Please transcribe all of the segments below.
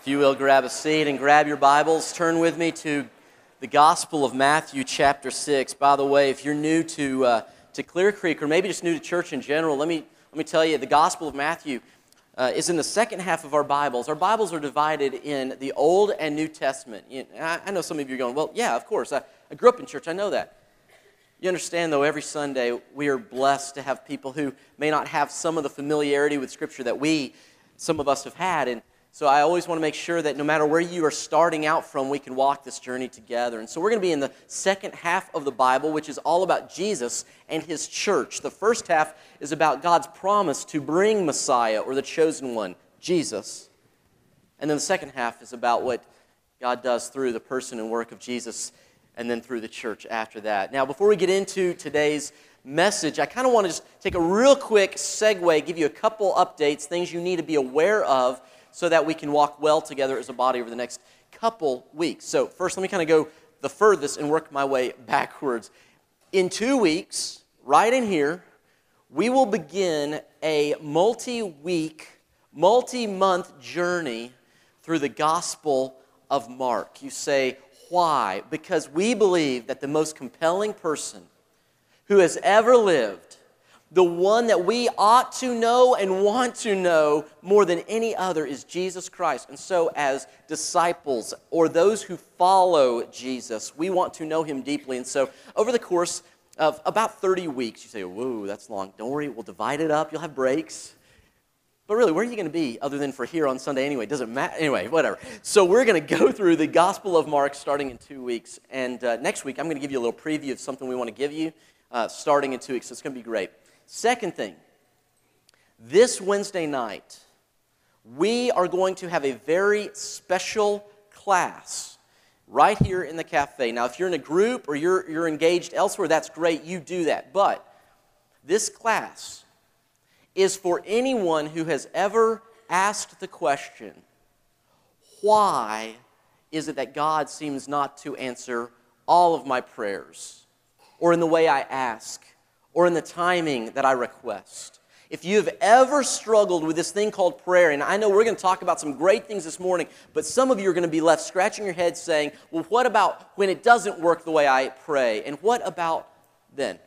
If you will, grab a seat and grab your Bibles. Turn with me to the Gospel of Matthew, chapter 6. By the way, if you're new to, uh, to Clear Creek or maybe just new to church in general, let me, let me tell you the Gospel of Matthew uh, is in the second half of our Bibles. Our Bibles are divided in the Old and New Testament. You I, I, know some of you are going, well, yeah, of course. I, I grew up in church, I know that. You understand, though, every Sunday we are blessed to have people who may not have some of the familiarity with Scripture that we, some of us, have had. And so I always want to make sure that no matter where you are starting out from, we can walk this journey together. And so we're going to be in the second half of the Bible, which is all about Jesus and his church. The first half is about God's promise to bring Messiah or the chosen one, Jesus. And then the second half is about what God does through the person and work of Jesus and then through the church after that. Now, before we get into today's message, I kind of want to just take a real quick segue, give you a couple updates, things you need to be aware of so that we can walk well together as a body over the next couple weeks. So, first, let me kind of go the furthest and work my way backwards. In two weeks, right in here, we will begin a multi week, multi month journey through the Gospel of Mark. You say, why? Because we believe that the most compelling person who has ever lived, the one that we ought to know and want to know more than any other, is Jesus Christ. And so, as disciples or those who follow Jesus, we want to know him deeply. And so, over the course of about 30 weeks, you say, Whoa, that's long. Don't worry, we'll divide it up. You'll have breaks. But really, where are you going to be other than for here on Sunday anyway? Doesn't matter. Anyway, whatever. So we're going to go through the Gospel of Mark starting in two weeks. And uh, next week, I'm going to give you a little preview of something we want to give you uh, starting in two weeks. It's going to be great. Second thing, this Wednesday night, we are going to have a very special class right here in the cafe. Now, if you're in a group or you're, you're engaged elsewhere, that's great. You do that. But this class, is for anyone who has ever asked the question, why is it that God seems not to answer all of my prayers, or in the way I ask, or in the timing that I request? If you have ever struggled with this thing called prayer, and I know we're going to talk about some great things this morning, but some of you are going to be left scratching your head saying, well, what about when it doesn't work the way I pray? And what about then?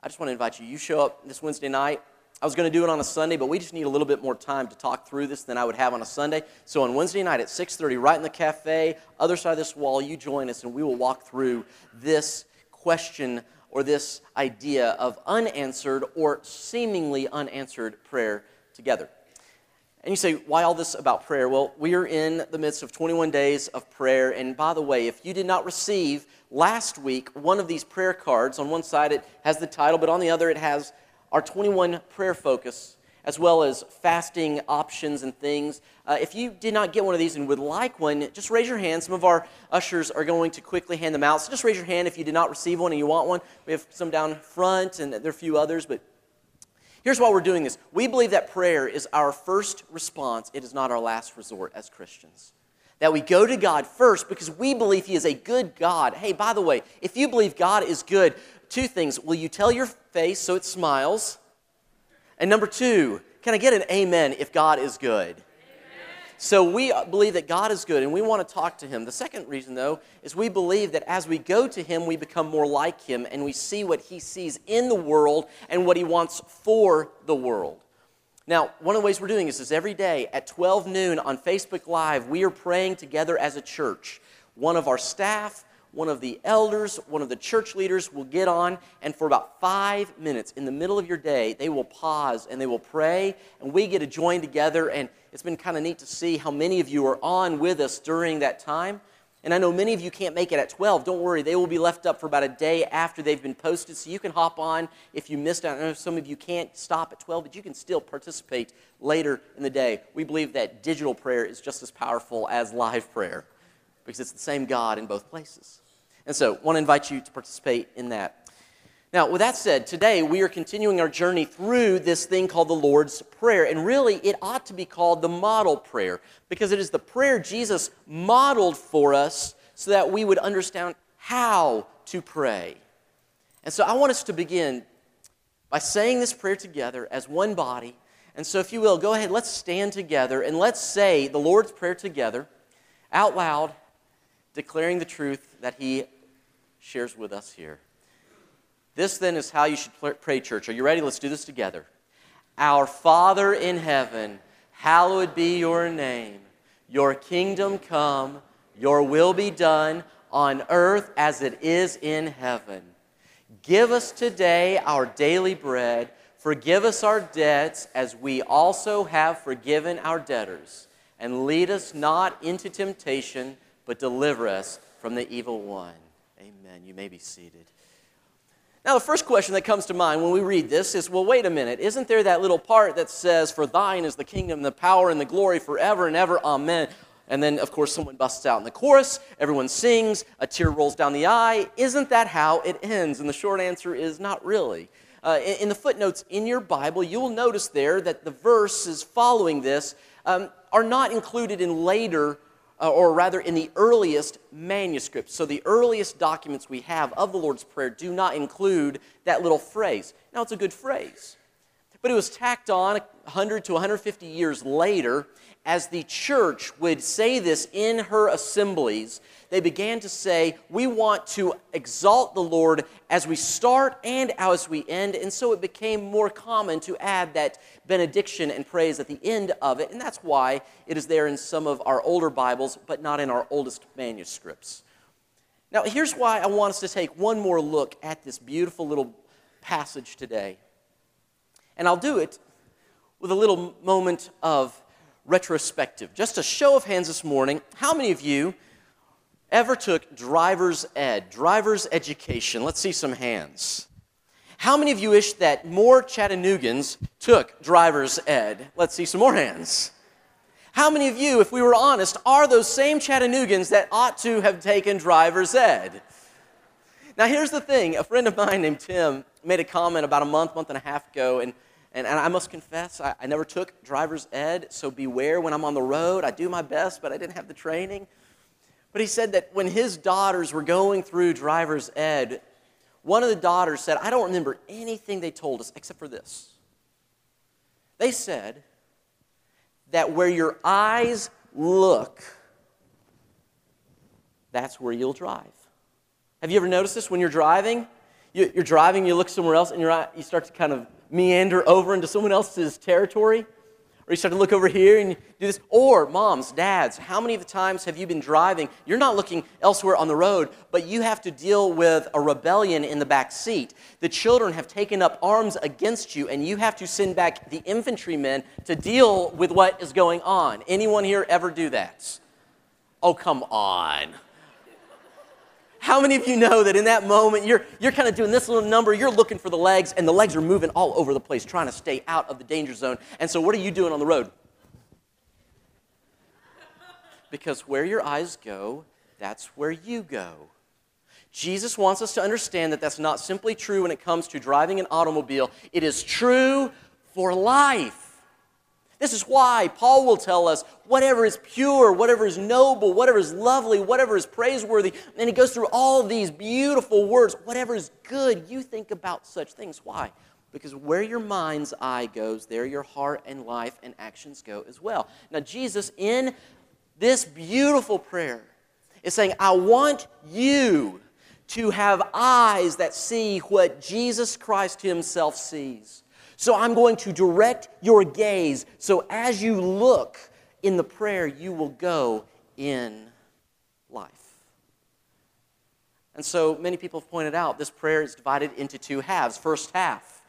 I just want to invite you. You show up this Wednesday night. I was going to do it on a Sunday, but we just need a little bit more time to talk through this than I would have on a Sunday. So on Wednesday night at 6:30, right in the cafe, other side of this wall, you join us and we will walk through this question or this idea of unanswered or seemingly unanswered prayer together. And you say, why all this about prayer? Well, we are in the midst of 21 days of prayer. And by the way, if you did not receive last week one of these prayer cards, on one side it has the title, but on the other it has our 21 prayer focus, as well as fasting options and things. Uh, if you did not get one of these and would like one, just raise your hand. Some of our ushers are going to quickly hand them out. So just raise your hand if you did not receive one and you want one. We have some down front, and there are a few others, but Here's why we're doing this. We believe that prayer is our first response, it is not our last resort as Christians. That we go to God first because we believe He is a good God. Hey, by the way, if you believe God is good, two things. Will you tell your face so it smiles? And number two, can I get an amen if God is good? So we believe that God is good and we want to talk to him. The second reason, though, is we believe that as we go to him, we become more like him and we see what he sees in the world and what he wants for the world. Now, one of the ways we're doing this is every day at 12 noon on Facebook Live, we are praying together as a church. One of our staff, one of the elders, one of the church leaders will get on, and for about five minutes in the middle of your day, they will pause and they will pray, and we get to join together. And it's been kind of neat to see how many of you are on with us during that time. And I know many of you can't make it at 12. Don't worry, they will be left up for about a day after they've been posted, so you can hop on if you missed out. I know some of you can't stop at 12, but you can still participate later in the day. We believe that digital prayer is just as powerful as live prayer because it's the same God in both places. And so, I want to invite you to participate in that. Now, with that said, today we are continuing our journey through this thing called the Lord's Prayer. And really, it ought to be called the model prayer because it is the prayer Jesus modeled for us so that we would understand how to pray. And so, I want us to begin by saying this prayer together as one body And so, if you will, go ahead, let's stand together and let's say the Lord's Prayer together out loud, declaring the truth that He shares with us here. This then is how you should pray, church. Are you ready? Let's do this together. Our Father in heaven, hallowed be your name. Your kingdom come, your will be done on earth as it is in heaven. Give us today our daily bread. Forgive us our debts as we also have forgiven our debtors. And lead us not into temptation, but deliver us from the evil one. Amen. You may be seated. Now, the first question that comes to mind when we read this is well, wait a minute. Isn't there that little part that says, For thine is the kingdom, the power, and the glory forever and ever? Amen. And then, of course, someone busts out in the chorus, everyone sings, a tear rolls down the eye. Isn't that how it ends? And the short answer is not really. Uh, in, the footnotes in your Bible, you will notice there that the verses following this um, are not included in later uh, or rather in the earliest manuscripts. So the earliest documents we have of the Lord's Prayer do not include that little phrase. Now, it's a good phrase, but it was tacked on 100 to 150 years later as the church would say this in her assemblies, they began to say, We want to exalt the Lord as we start and as we end. And so it became more common to add that benediction and praise at the end of it. And that's why it is there in some of our older Bibles, but not in our oldest manuscripts. Now, here's why I want us to take one more look at this beautiful little passage today. And I'll do it with a little moment of retrospective. Just a show of hands this morning, how many of you ever took driver's ed, driver's education? Let's see some hands. How many of you wish that more Chattanoogan's took driver's ed? Let's see some more hands. How many of you, if we were honest, are those same Chattanoogan's that ought to have taken driver's ed? Now, here's the thing a friend of mine named Tim made a comment about a month, month and a half ago, and and, and I must confess, I, I never took driver's ed, so beware when I'm on the road. I do my best, but I didn't have the training. But he said that when his daughters were going through driver's ed, one of the daughters said, I don't remember anything they told us except for this. They said that where your eyes look, that's where you'll drive. Have you ever noticed this when you're driving? You're driving, you look somewhere else, and you start to kind of meander over into someone else's territory. Or you start to look over here and do this. Or, moms, dads, how many of the times have you been driving? You're not looking elsewhere on the road, but you have to deal with a rebellion in the back seat. The children have taken up arms against you, and you have to send back the infantrymen to deal with what is going on. Anyone here ever do that? Oh, come on. How many of you know that in that moment you're, you're kind of doing this little number, you're looking for the legs, and the legs are moving all over the place, trying to stay out of the danger zone. And so, what are you doing on the road? Because where your eyes go, that's where you go. Jesus wants us to understand that that's not simply true when it comes to driving an automobile, it is true for life. This is why Paul will tell us whatever is pure, whatever is noble, whatever is lovely, whatever is praiseworthy. And he goes through all these beautiful words. Whatever is good, you think about such things. Why? Because where your mind's eye goes, there your heart and life and actions go as well. Now, Jesus, in this beautiful prayer, is saying, I want you to have eyes that see what Jesus Christ Himself sees. So I'm going to direct your gaze. So as you look in the prayer, you will go in life. And so many people have pointed out this prayer is divided into two halves. First half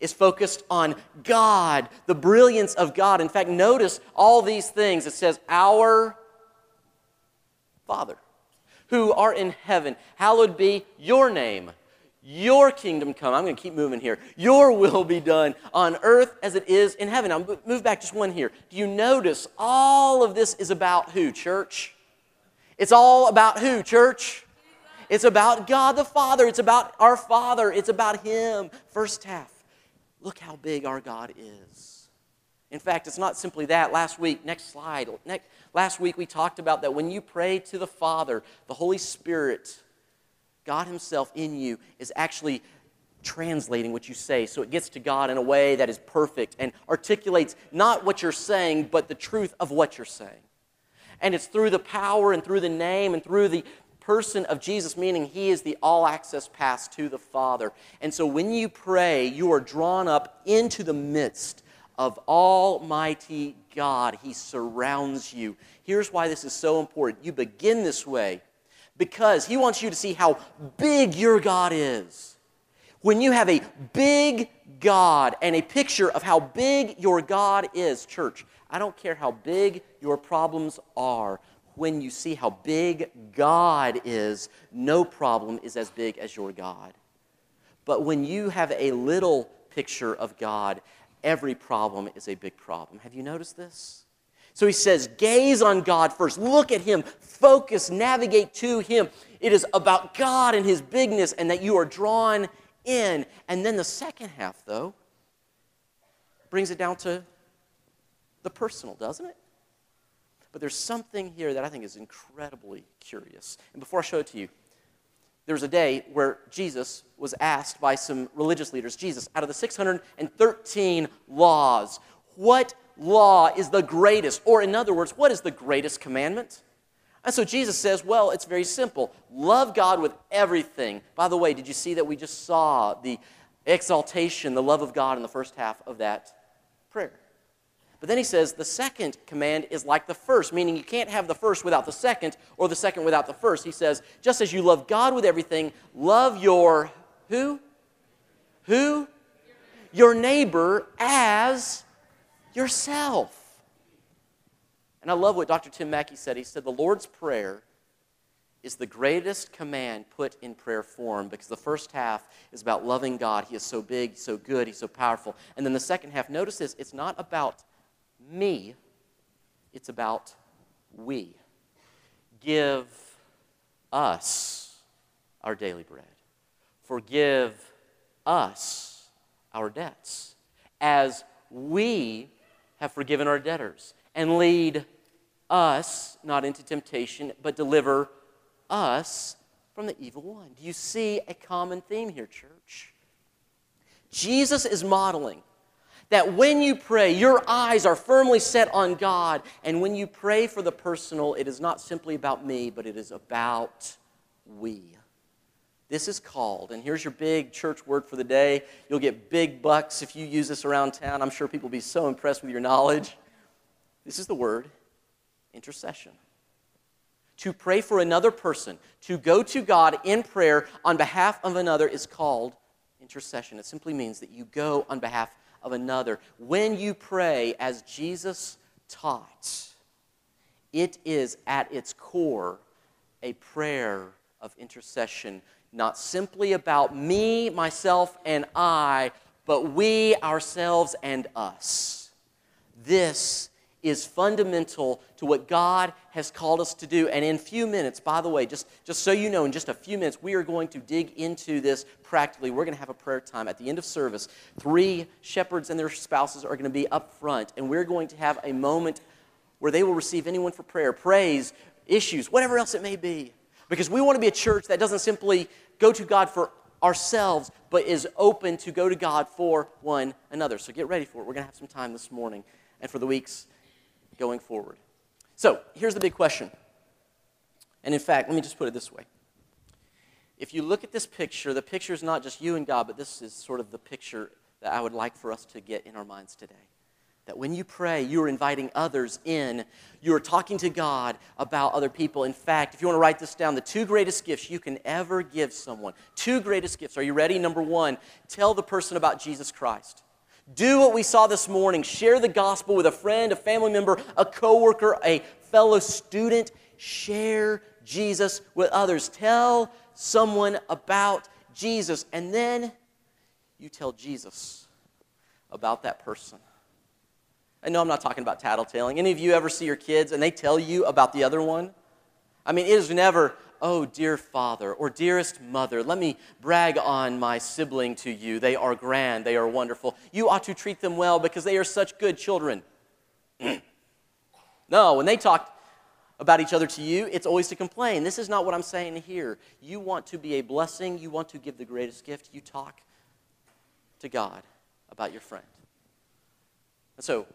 is focused on God, the brilliance of God. In fact, notice all these things. It says, Our Father, who are in heaven, hallowed be your name. Your kingdom come. I'm going to keep moving here. Your will be done on earth as it is in heaven. Now, move back just one here. Do you notice all of this is about who, church? It's all about who, church? It's about God the Father. It's about our Father. It's about Him. First half. Look how big our God is. In fact, it's not simply that. Last week, next slide. Next, last week we talked about that when you pray to the Father, the Holy Spirit God Himself in you is actually translating what you say so it gets to God in a way that is perfect and articulates not what you're saying, but the truth of what you're saying. And it's through the power and through the name and through the person of Jesus, meaning he is the all access pass to the Father. And so when you pray, you are drawn up into the midst of Almighty God. He surrounds you. Here's why this is so important. You begin this way because He wants you to see how big your God is. When you have a big God and a picture of how big your God is, church, I don't care how big your problems are. When you see how big God is, no problem is as big as your God. But when you have a little picture of God, every problem is a big problem. Have you noticed this? So he says, gaze on God first. Look at Him. Focus, navigate to Him. It is about God and His bigness and that you are drawn in. And then the second half, though, brings it down to the personal, doesn't it? But there's something here that I think is incredibly curious. And before I show it to you, there was a day where Jesus was asked by some religious leaders Jesus, out of the 613 laws, what law is the greatest? Or, in other words, what is the greatest commandment? And so Jesus says, well, it's very simple. Love God with everything. By the way, did you see that we just saw the exaltation, the love of God in the first half of that prayer? But then he says the second command is like the first, meaning you can't have the first without the second or the second without the first. He says, just as you love God with everything, love your who? Who? Your neighbor as yourself. And I love what Dr. Tim Mackie said. He said, The Lord's Prayer is the greatest command put in prayer form because the first half is about loving God. He is so big, so good, He's so powerful. And then the second half, notice this, it's not about me, it's about we. Give us our daily bread. Forgive us our debts as we have forgiven our debtors. And lead us not into temptation, but deliver us from the evil one. Do you see a common theme here, church? Jesus is modeling that when you pray, your eyes are firmly set on God. And when you pray for the personal, it is not simply about me, but it is about we. This is called, and here's your big church word for the day. You'll get big bucks if you use this around town. I'm sure people will be so impressed with your knowledge. This is the word intercession. To pray for another person, to go to God in prayer on behalf of another, is called intercession. It simply means that you go on behalf of another. When you pray as Jesus taught, it is at its core a prayer of intercession, not simply about me, myself, and I, but we, ourselves, and us. This is fundamental to what God has called us to do. And in a few minutes, by the way, just, just so you know, in just a few minutes, we are going to dig into this practically. We're going to have a prayer time at the end of service. Three shepherds and their spouses are going to be up front, and we're going to have a moment where they will receive anyone for prayer, praise, issues, whatever else it may be. Because we want to be a church that doesn't simply go to God for ourselves, but is open to go to God for one another. So get ready for it. We're going to have some time this morning and for the weeks going forward. So here's the big question. And in fact, let me just put it this way. If you look at this picture, the picture is not just you and God, but this is sort of the picture that I would like for us to get in our minds today. That when you pray, you are inviting others in. You are talking to God about other people. In fact, if you want to write this down, the two greatest gifts you can ever give someone, two greatest gifts. Are you ready? Number one, tell the person about Jesus Christ. Do what we saw this morning. Share the gospel with a friend, a family member, a coworker, a fellow student. Share Jesus with others. Tell someone about Jesus. And then you tell Jesus about that person. I know I'm not talking about tattletaling. Any of you ever see your kids and they tell you about the other one? I mean, it is never, Oh, dear father or dearest mother, let me brag on my sibling to you. They are grand, they are wonderful. You ought to treat them well because they are such good children. no, when they talk about each other to you, it's always to complain. This is not what I'm saying here. You want to be a blessing, you want to give the greatest gift, you talk to God about your friend. And so,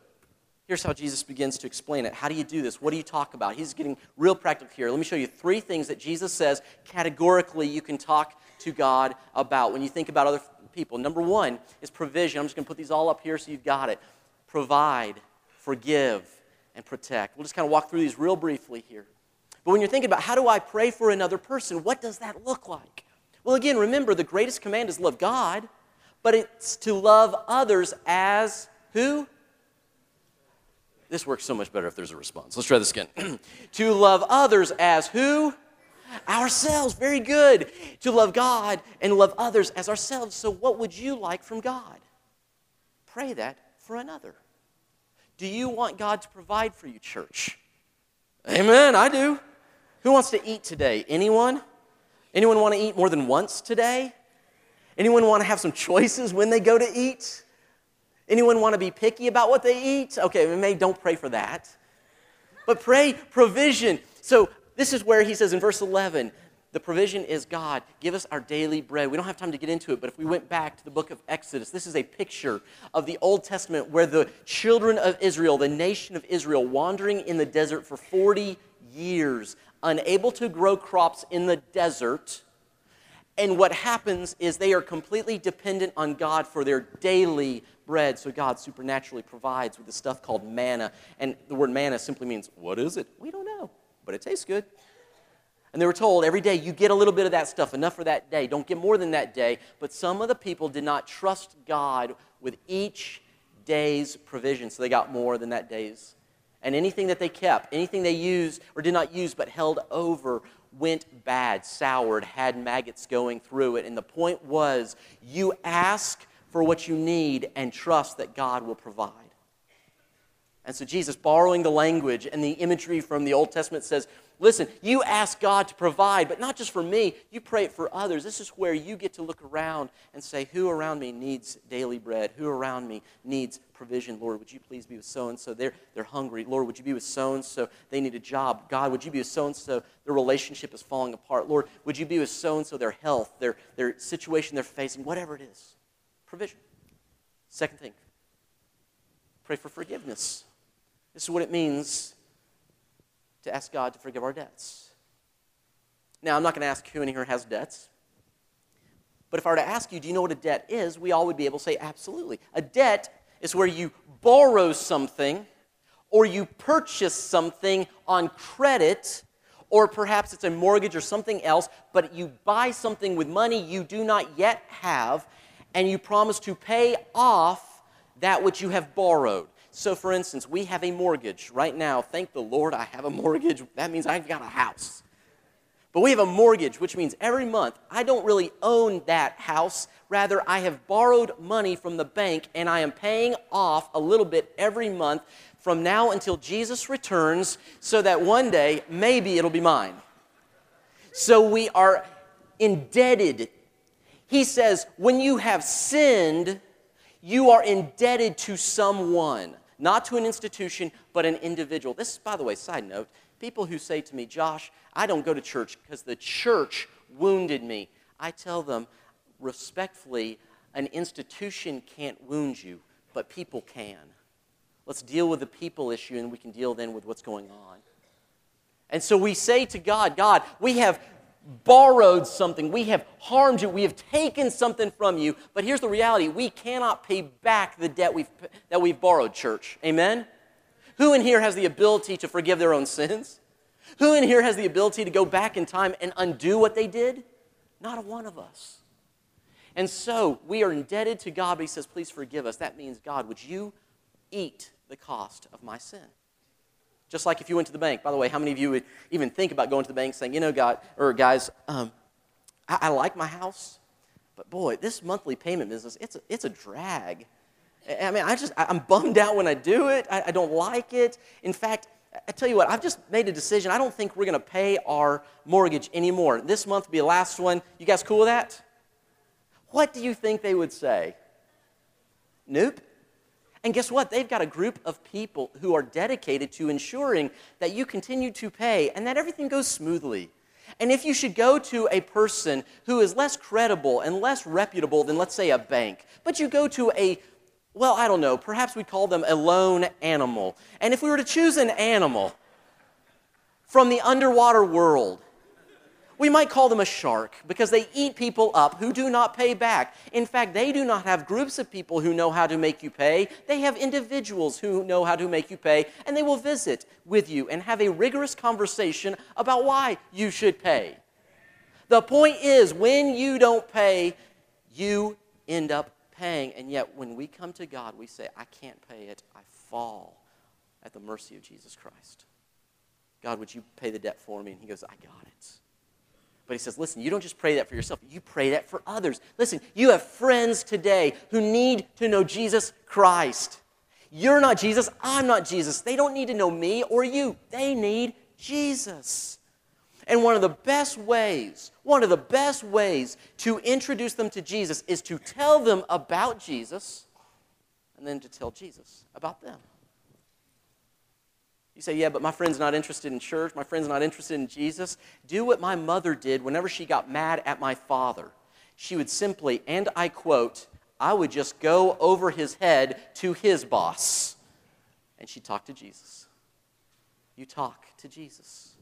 here's how Jesus begins to explain it. How do you do this? What do you talk about? He's getting real practical here. Let me show you three things that Jesus says categorically you can talk to God about when you think about other people. Number one is provision. I'm just going to put these all up here so you've got it. Provide, forgive, and protect. We'll just kind of walk through these real briefly here. But when you're thinking about how do I pray for another person, what does that look like? Well, again, remember the greatest command is love God, but it's to love others as who? This works so much better if there's a response. Let's try this again. to love others as who? Ourselves. Very good. To love God and love others as ourselves. So, what would you like from God? Pray that for another. Do you want God to provide for you, church? Amen, I do. Who wants to eat today? Anyone? Anyone want to eat more than once today? Anyone want to have some choices when they go to eat? Anyone want to be picky about what they eat? Okay, maybe don't pray for that. But pray provision. So this is where he says in verse 11, the provision is God. Give us our daily bread. We don't have time to get into it, but if we went back to the book of Exodus, this is a picture of the Old Testament where the children of Israel, the nation of Israel, wandering in the desert for 40 years, unable to grow crops in the desert. And what happens is they are completely dependent on God for their daily bread. So God supernaturally provides with the stuff called manna. And the word manna simply means, what is it? We don't know, but it tastes good. And they were told every day, you get a little bit of that stuff, enough for that day. Don't get more than that day. But some of the people did not trust God with each day's provision, so they got more than that day's. And anything that they kept, anything they used or did not use but held over, went bad, soured, had maggots going through it. And the point was, you ask for what you need and trust that God will provide. And so Jesus, borrowing the language and the imagery from the Old Testament, says, Listen, you ask God to provide, but not just for me, you pray it for others. This is where you get to look around and say, Who around me needs daily bread? Who around me needs provision? Lord, would you please be with so and so? They're, hungry. Lord, would you be with so and so? They need a job. God, would you be with so and so? Their relationship is falling apart. Lord, would you be with so and so? Their health, their, their situation they're facing, whatever it is. Provision. Second thing, pray for forgiveness. This is what it means to ask God to forgive our debts. Now, I'm not going to ask who in here has debts. But if I were to ask you, do you know what a debt is? We all would be able to say, absolutely. A debt is where you borrow something or you purchase something on credit, or perhaps it's a mortgage or something else, but you buy something with money you do not yet have, and you promise to pay off that which you have borrowed. So, for instance, we have a mortgage right now. Thank the Lord I have a mortgage. That means I've got a house. But we have a mortgage, which means every month I don't really own that house. Rather, I have borrowed money from the bank and I am paying off a little bit every month from now until Jesus returns so that one day maybe it'll be mine. So we are indebted. He says, when you have sinned, you are indebted to someone not to an institution, but an individual. This, by the way, side note people who say to me, Josh, I don't go to church because the church wounded me. I tell them respectfully, an institution can't wound you, but people can. Let's deal with the people issue and we can deal then with what's going on. And so we say to God, God, we have borrowed something, we have harmed you, we have taken something from you. But here's the reality we cannot pay back the debt we've, that we've borrowed, church. Amen? Who in here has the ability to forgive their own sins? Who in here has the ability to go back in time and undo what they did? Not a one of us. And so we are indebted to God, but He says, please forgive us. That means, God, would you eat the cost of my sin? Just like if you went to the bank. By the way, how many of you would even think about going to the bank saying, you know, God, or guys, um, I, I, like my house, but boy, this monthly payment business, it's a, it's a drag. I mean, I just, I'm bummed out when I do it. I, I don't like it. In fact, I tell you what, I've just made a decision. I don't think we're going to pay our mortgage anymore. This month will be the last one. You guys cool with that? What do you think they would say? Nope. And guess what? They've got a group of people who are dedicated to ensuring that you continue to pay and that everything goes smoothly. And if you should go to a person who is less credible and less reputable than, let's say, a bank, but you go to a well, I don't know, perhaps we call them a lone animal. And if we were to choose an animal from the underwater world, we might call them a shark because they eat people up who do not pay back. In fact, they do not have groups of people who know how to make you pay. They have individuals who know how to make you pay, and they will visit with you and have a rigorous conversation about why you should pay. The point is, when you don't pay, you end up paying, and yet when we come to God, we say, I can't pay it. I fall at the mercy of Jesus Christ. God, would you pay the debt for me? And he goes, I got it. But he says, listen, you don't just pray that for yourself, you pray that for others. Listen, you have friends today who need to know Jesus Christ. You're not Jesus, I'm not Jesus. They don't need to know me or you, they need Jesus. And one of the best ways, one of the best ways to introduce them to Jesus is to tell them about Jesus and then to tell Jesus about them. You say, yeah, but my friend's not interested in church. My friend's not interested in Jesus. Do what my mother did whenever she got mad at my father. She would simply, and I quote, I would just go over his head to his boss. And she'd talk to Jesus. You talk to Jesus.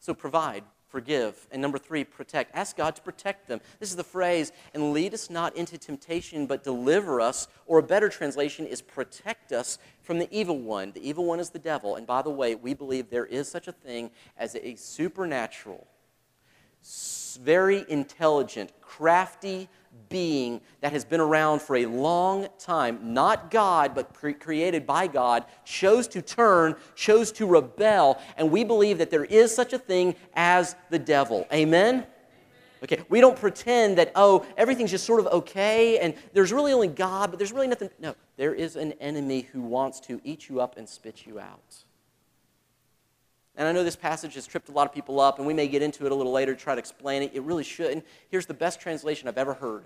So provide forgive. And number three, protect. Ask God to protect them. This is the phrase, and lead us not into temptation, but deliver us. Or a better translation is protect us from the evil one. The evil one is the devil. And by the way, we believe there is such a thing as a supernatural, very intelligent, crafty being that has been around for a long time, not God, but cre- created by God, chose to turn, chose to rebel, and we believe that there is such a thing as the devil. Amen? Okay, we don't pretend that, oh, everything's just sort of okay and there's really only God, but there's really nothing. No, there is an enemy who wants to eat you up and spit you out. And I know this passage has tripped a lot of people up, and we may get into it a little later to try to explain it. It really shouldn't. Here's the best translation I've ever heard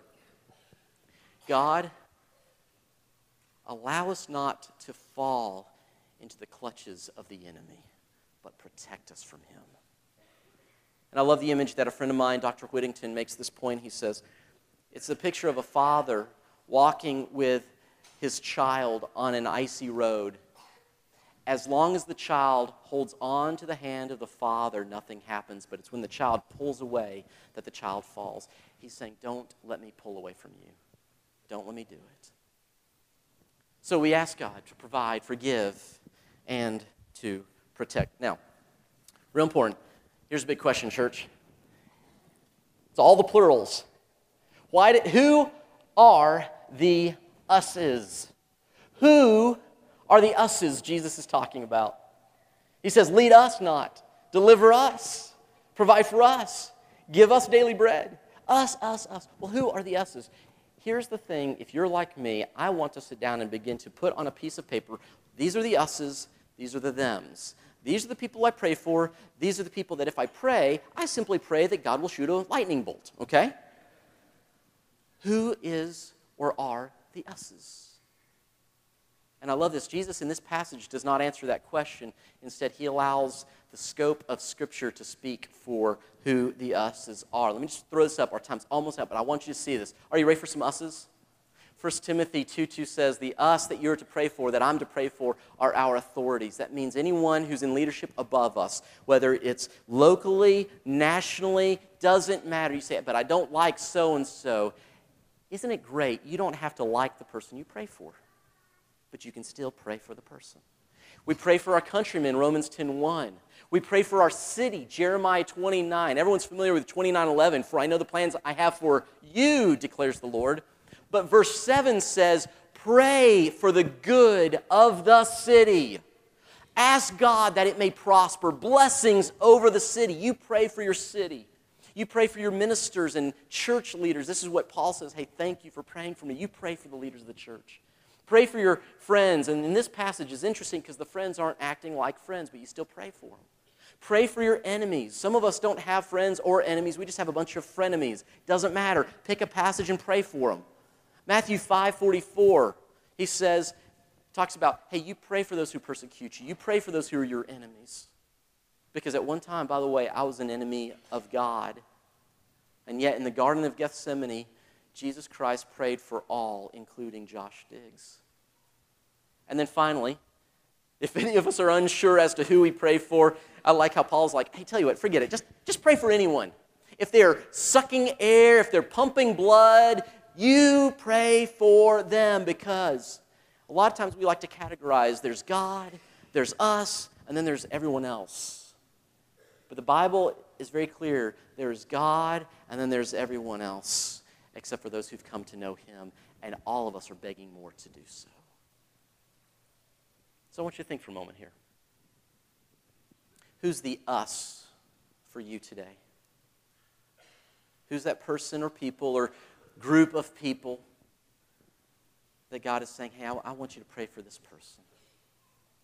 God, allow us not to fall into the clutches of the enemy, but protect us from him. And I love the image that a friend of mine, Dr. Whittington, makes this point. He says, It's a picture of a father walking with his child on an icy road as long as the child holds on to the hand of the father, nothing happens. But it's when the child pulls away that the child falls. He's saying, Don't let me pull away from you. Don't let me do it. So we ask God to provide, forgive, and to protect. Now, real important. Here's a big question, church. It's all the plurals. Why did, who are the us's? Who are the us's Jesus is talking about. He says, Lead us not, deliver us, provide for us, give us daily bread. Us, us, us. Well, who are the us's? Here's the thing if you're like me, I want to sit down and begin to put on a piece of paper these are the us's, these are the thems. These are the people I pray for. These are the people that if I pray, I simply pray that God will shoot a lightning bolt, okay? Who is or are the us's? And I love this. Jesus in this passage does not answer that question. Instead, he allows the scope of Scripture to speak for who the us's are. Let me just throw this up. Our time's almost up, but I want you to see this. Are you ready for some us's? 1 Timothy 2 2 says, The us that you're to pray for, that I'm to pray for, are our authorities. That means anyone who's in leadership above us, whether it's locally, nationally, doesn't matter. You say, But I don't like so and so. Isn't it great? You don't have to like the person you pray for but you can still pray for the person. We pray for our countrymen, Romans 10:1. We pray for our city, Jeremiah 29. Everyone's familiar with 29:11, for I know the plans I have for you, declares the Lord. But verse 7 says, "Pray for the good of the city." Ask God that it may prosper, blessings over the city. You pray for your city. You pray for your ministers and church leaders. This is what Paul says Hey, thank you for praying for me. You pray for the leaders of the church. Pray for your friends. And in this passage is interesting because the friends aren't acting like friends, but you still pray for them. Pray for your enemies. Some of us don't have friends or enemies. We just have a bunch of frenemies. Doesn't matter. Pick a passage and pray for them. Matthew 5:44. He says, talks about, hey, you pray for those who persecute you. You pray for those who are your enemies. Because at one time, by the way, I was an enemy of God. And yet, in the Garden of Gethsemane, Jesus Christ prayed for all, including Josh Diggs. And then finally, if any of us are unsure as to who we pray for, I like how Paul's like, hey, tell you what, forget it. Just, just pray for anyone. If they're sucking air, if they're pumping blood, you pray for them because a lot of times we like to categorize there's God, there's us, and then there's everyone else. But the Bible is very clear there's God, and then there's everyone else, except for those who've come to know Him, and all of us are begging more to do so. So I want you to think for a moment here. Who's the us for you today? Who's that person or people or group of people that God is saying, hey, I, want you to pray for this person?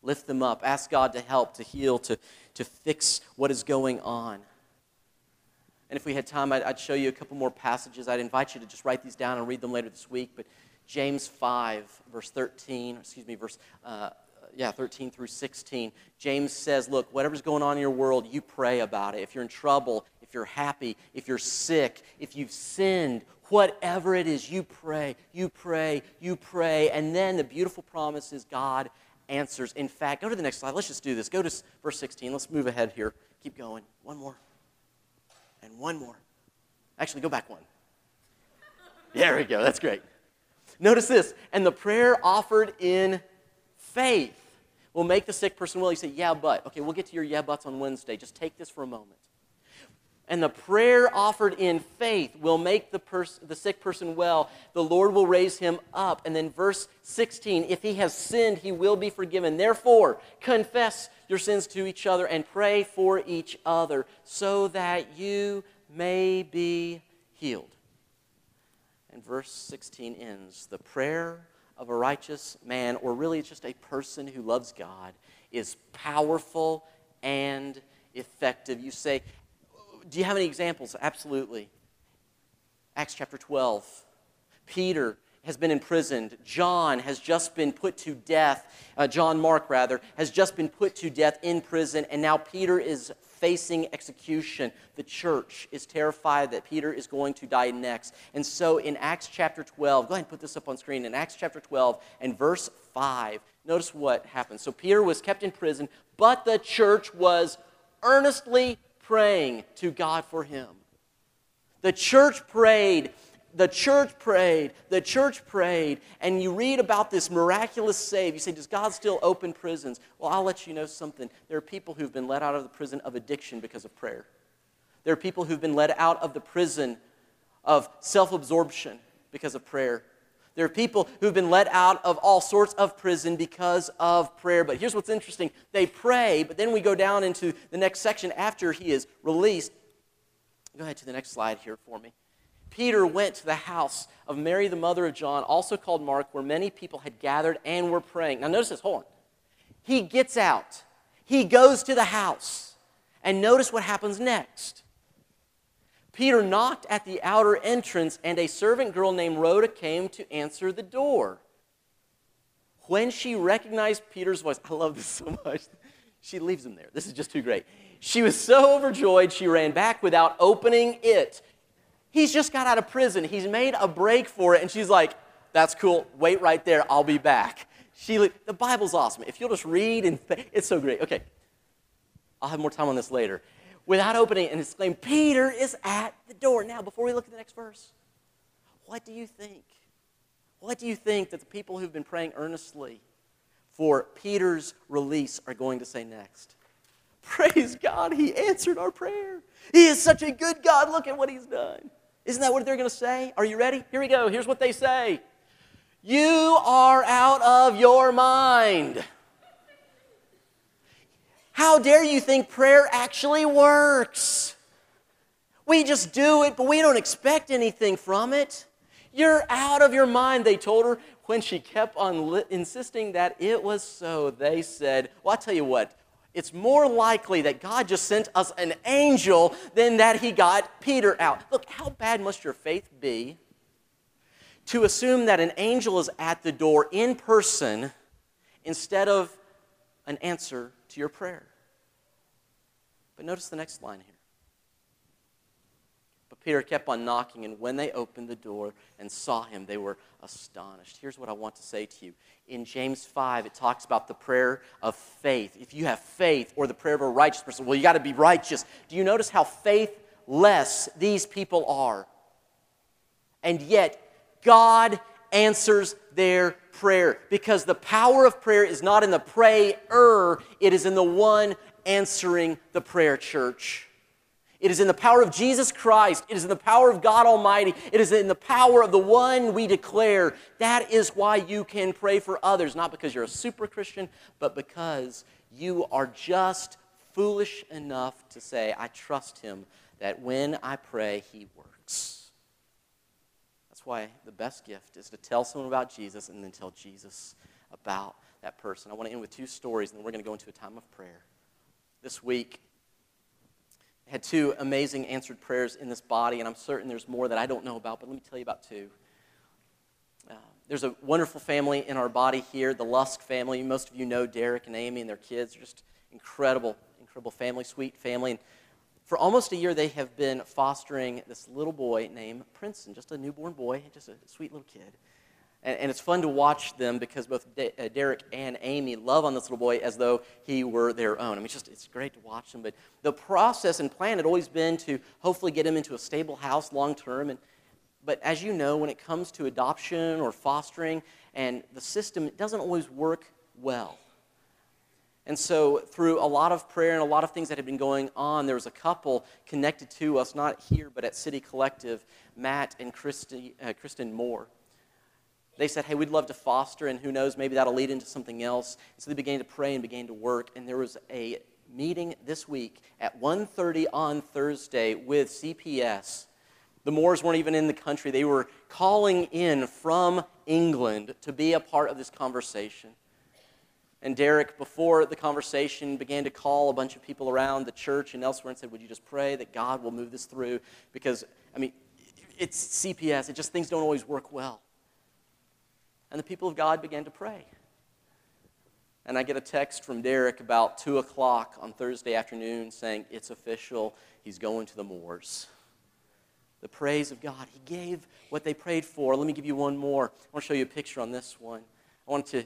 Lift them up. Ask God to help, to heal, to, to fix what is going on. And if we had time, I'd, I'd, show you a couple more passages. I'd invite you to just write these down and read them later this week. But James 5, verse 13, excuse me, verse, uh, yeah, 13 through 16, James says, Look, whatever's going on in your world, you pray about it. If you're in trouble, if you're happy, if you're sick, if you've sinned, whatever it is, you pray, you pray, you pray. And then the beautiful promise is God answers. In fact, go to the next slide. Let's just do this. Go to verse 16. Let's move ahead here. Keep going. One more. And one more. Actually, go back one. There we go. That's great. Notice this. And the prayer offered in faith will make the sick person well. You say, yeah, but. Okay, we'll get to your yeah, buts on Wednesday. Just take this for a moment. And the prayer offered in faith will make the, pers- the sick person well. The Lord will raise him up. And then, verse 16 if he has sinned, he will be forgiven. Therefore, confess your sins to each other and pray for each other so that you may be healed. And verse 16 ends the prayer of a righteous man, or really just a person who loves God, is powerful and effective. You say, Do you have any examples? Absolutely. Acts chapter 12. Peter has been imprisoned. John has just been put to death. Uh, John Mark, rather, has just been put to death in prison, and now Peter is facing execution. The church is terrified that Peter is going to die next. And so in Acts chapter 12, go ahead and put this up on screen. In Acts chapter 12 and verse 5, notice what happens. So Peter was kept in prison, but the church was earnestly praying to God for him. The church prayed the church prayed, the church prayed, and you read about this miraculous save. You say, Does God still open prisons? Well, I'll let you know something. There are people who've been let out of the prison of addiction because of prayer. There are people who've been let out of the prison of self absorption because of prayer. There are people who've been let out of all sorts of prison because of prayer. But here's what's interesting they pray, but then we go down into the next section after he is released. Go ahead to the next slide here for me. Peter went to the house of Mary, the mother of John, also called Mark, where many people had gathered and were praying. Now, notice this, hold on. He gets out, he goes to the house, and notice what happens next. Peter knocked at the outer entrance, and a servant girl named Rhoda came to answer the door. When she recognized Peter's voice, I love this so much. She leaves him there. This is just too great. She was so overjoyed, she ran back without opening it. He's just got out of prison. He's made a break for it. And she's like, that's cool. Wait right there. I'll be back. She, the Bible's awesome. If you'll just read and it's so great. Okay. I'll have more time on this later. Without opening it and exclaim, Peter is at the door. Now, before we look at the next verse, what do you think? What do you think that the people who've been praying earnestly for Peter's release are going to say next? Praise God, he answered our prayer. He is such a good God. Look at what he's done. Isn't that what they're going to say? Are you ready? Here we go. Here's what they say You are out of your mind. How dare you think prayer actually works? We just do it, but we don't expect anything from it. You're out of your mind, they told her. When she kept on li- insisting that it was so, they said, Well, I'll tell you what, it's more likely that God just sent us an angel than that he got Peter out. Look, how bad must your faith be to assume that an angel is at the door in person instead of an answer to your prayer? But notice the next line here. But Peter kept on knocking, and when they opened the door and saw him, they were astonished. Here's what I want to say to you. In James 5, it talks about the prayer of faith. If you have faith, or the prayer of a righteous person, well, you got to be righteous. Do you notice how faithless these people are? And yet, God answers their prayer because the power of prayer is not in the prayer, it is in the one answering the prayer, church. It is in the power of Jesus Christ. It is in the power of God Almighty. It is in the power of the one we declare. That is why you can pray for others, not because you're a super Christian, but because you are just foolish enough to say, I trust Him that when I pray, He works. That's why the best gift is to tell someone about Jesus and then tell Jesus about that person. I want to end with two stories, and then we're going to go into a time of prayer. This week, I had two amazing answered prayers in this body, and I'm certain there's more that I don't know about, but let me tell you about two. Uh, there's a wonderful family in our body here, the Lusk family. Most of you know Derek and Amy and their kids. They're just incredible, incredible family, sweet family. And for almost a year, they have been fostering this little boy named Princeton, just a newborn boy, just a sweet little kid. And, and it's fun to watch them because both De- uh, Derek and Amy love on this little boy as though he were their own. I mean, it's just it's great to watch them. But the process and plan had always been to hopefully get him into a stable house long term. And but as you know, when it comes to adoption or fostering, and the system it doesn't always work well. And so, through a lot of prayer and a lot of things that had been going on, there was a couple connected to us, not here, but at City Collective, Matt and Christy, uh, Kristen Moore they said, hey, we'd love to foster, and who knows, maybe that'll lead into something else. So they began to pray and began to work, and there was a meeting this week at 1.30 on Thursday with CPS. The Moores weren't even in the country. They were calling in from England to be a part of this conversation. And Derek, before the conversation, began to call a bunch of people around the church and elsewhere and said, Would you just pray that God will move this through? Because, I mean, it's CPS. It just, things don't always work well. And the people of God began to pray. And I get a text from Derek about 2 o'clock on Thursday afternoon saying, It's official. He's going to the Moores. The praise of God. He gave what they prayed for. Let me give you one more. I want to show you a picture on this one. I want to,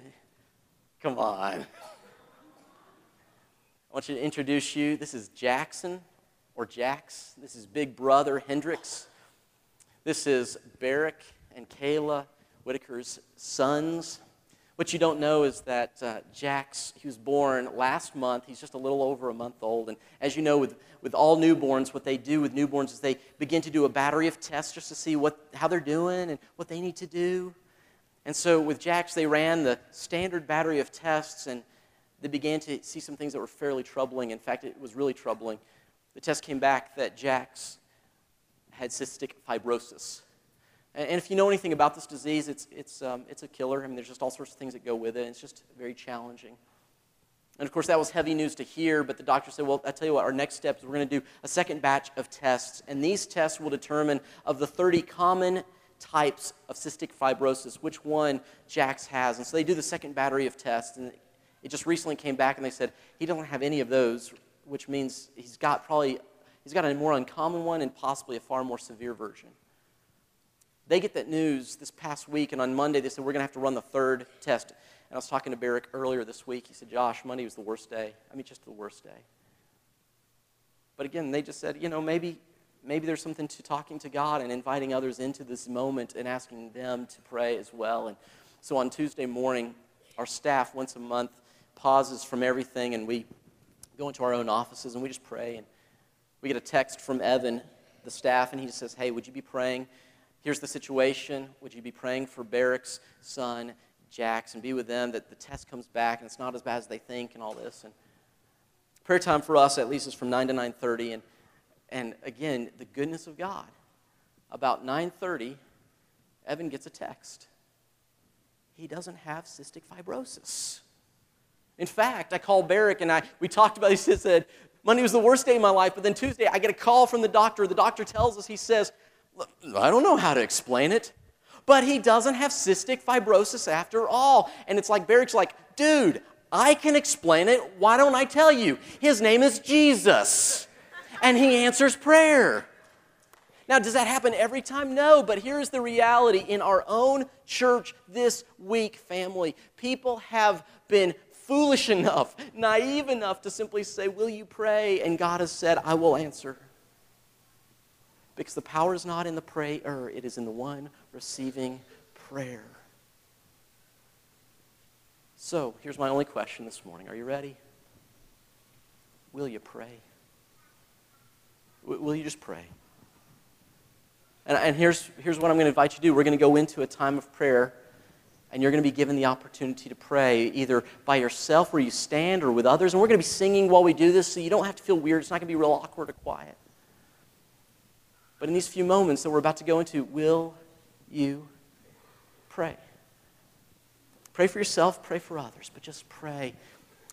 come on. I want you to introduce you. This is Jackson or Jax. This is big brother Hendrix. This is Barrick and Kayla Whitaker's sons. What you don't know is that uh, Jax, he was born last month. He's just a little over a month old. And as you know, with, with all newborns, what they do with newborns is they begin to do a battery of tests just to see what, how they're doing and what they need to do. And so with Jax, they ran the standard battery of tests and they began to see some things that were fairly troubling. In fact, it was really troubling. The test came back that Jax had cystic fibrosis. And if you know anything about this disease, it's, it's, um, it's a killer. I mean, there's just all sorts of things that go with it. It's just very challenging. And of course, that was heavy news to hear, but the doctor said, Well, I tell you what, our next step is we're going to do a second batch of tests. And these tests will determine of the 30 common types of cystic fibrosis, which one Jax has. And so they do the second battery of tests. And it just recently came back and they said, He doesn't have any of those, which means he's got probably he's got a more uncommon one and possibly a far more severe version. They get that news this past week, and on Monday they said, We're going to have to run the third test. And I was talking to Barrick earlier this week. He said, Josh, Monday was the worst day. I mean, just the worst day. But again, they just said, you know, maybe, maybe there's something to talking to God and inviting others into this moment and asking them to pray as well. And so on Tuesday morning, our staff once a month pauses from everything and we go into our own offices and we just pray. And we get a text from Evan, the staff, and he says, Hey, would you be praying? Here's the situation. Would you be praying for Barrick's son, Jax, and be with them that the test comes back and it's not as bad as they think and all this? And prayer time for us at least is from 9 to 9.30. And, and again, the goodness of God. About 9.30, Evan gets a text. He doesn't have cystic fibrosis. In fact, I called Barrick and I, we talked about. He said, Monday was the worst day of my life, but then Tuesday I get a call from the doctor. The doctor tells us, he says, I don't know how to explain it. But he doesn't have cystic fibrosis after all. And it's like Barrick's like, dude, I can explain it. Why don't I tell you? His name is Jesus, and he answers prayer. Now, does that happen every time? No, but here's the reality. In our own church this week, family, people have been foolish enough, naive enough to simply say, Will you pray? And God has said, I will answer. Because the power is not in the prayer, it is in the one receiving prayer. So, here's my only question this morning. Are you ready? Will you pray? Will you just pray? And, and here's, here's what I'm going to invite you to do. We're going to go into a time of prayer, and you're going to be given the opportunity to pray either by yourself where you stand or with others. And we're going to be singing while we do this, so you don't have to feel weird. It's not going to be real awkward or quiet. But in these few moments that we're about to go into, will you pray? Pray for yourself, pray for others, but just pray.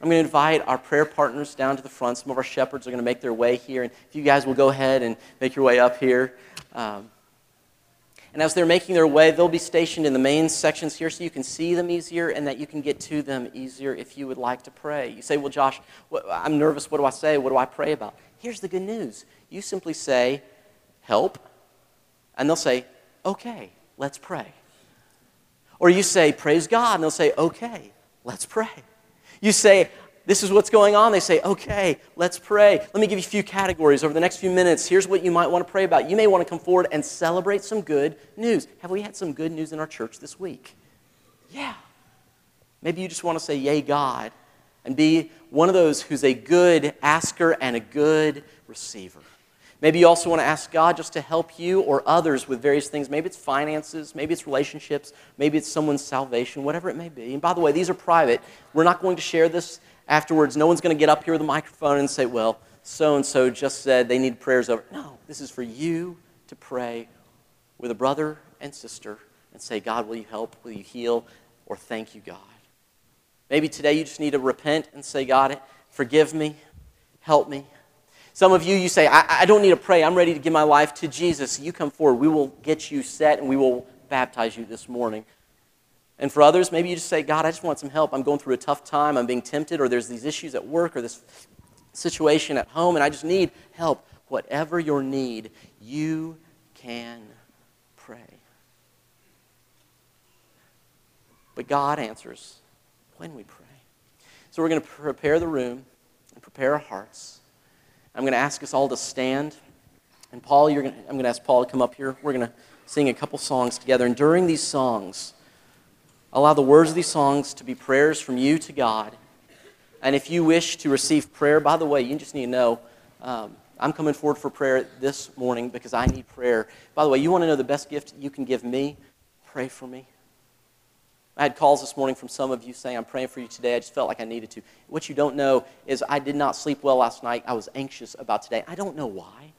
I'm going to invite our prayer partners down to the front. Some of our shepherds are going to make their way here. And if you guys will go ahead and make your way up here. Um, and as they're making their way, they'll be stationed in the main sections here so you can see them easier and that you can get to them easier if you would like to pray. You say, Well, Josh, what, I'm nervous. What do I say? What do I pray about? Here's the good news you simply say, Help. And they'll say, Okay, let's pray. Or you say, Praise God. And they'll say, Okay, let's pray. You say, this is what's going on. They say, okay, let's pray. Let me give you a few categories over the next few minutes. Here's what you might want to pray about. You may want to come forward and celebrate some good news. Have we had some good news in our church this week? Yeah. Maybe you just want to say, Yay, God, and be one of those who's a good asker and a good receiver. Maybe you also want to ask God just to help you or others with various things. Maybe it's finances, maybe it's relationships, maybe it's someone's salvation, whatever it may be. And by the way, these are private. We're not going to share this afterwards, no one's going to get up here with a microphone and say, well, so and so just said they need prayers over. No, this is for you to pray with a brother and sister and say, God, will you help? Will you heal? Or thank you, God. Maybe today you just need to repent and say, God, forgive me, help me. Some of you, you say, I, I don't need to pray. I'm ready to give my life to Jesus. You come forward. We will get you set and we will baptize you this morning. And for others, maybe you just say, God, I just want some help. I'm going through a tough time. I'm being tempted, or there's these issues at work, or this situation at home, and I just need help. Whatever your need, you can pray. But God answers when we pray. So we're going to prepare the room and prepare our hearts. I'm going to ask us all to stand. And Paul, you're to, I'm going to ask Paul to come up here. We're going to sing a couple songs together. And during these songs, Allow the words of these songs to be prayers from you to God. And if you wish to receive prayer, by the way, you just need to know um, I'm coming forward for prayer this morning because I need prayer. By the way, you want to know the best gift you can give me? Pray for me. I had calls this morning from some of you saying, I'm praying for you today. I just felt like I needed to. What you don't know is I did not sleep well last night. I was anxious about today. I don't know why.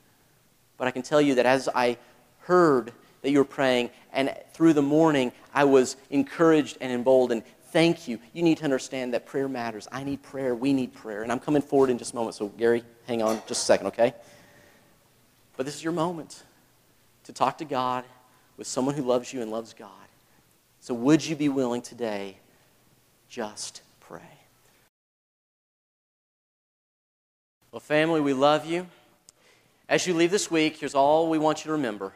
But I can tell you that as I heard that you were praying. And through the morning, I was encouraged and emboldened. Thank you. You need to understand that prayer matters. I need prayer. We need prayer. And I'm coming forward in just a moment. So, Gary, hang on just a second, okay? But this is your moment to talk to God with someone who loves you and loves God. So, would you be willing today just pray? Well, family, we love you. As you leave this week, here's all we want you to remember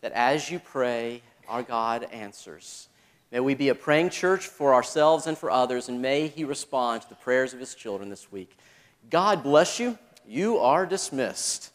that as you pray, our God answers. May we be a praying church for ourselves and for others, and may He respond to the prayers of His children this week. God bless you. You are dismissed.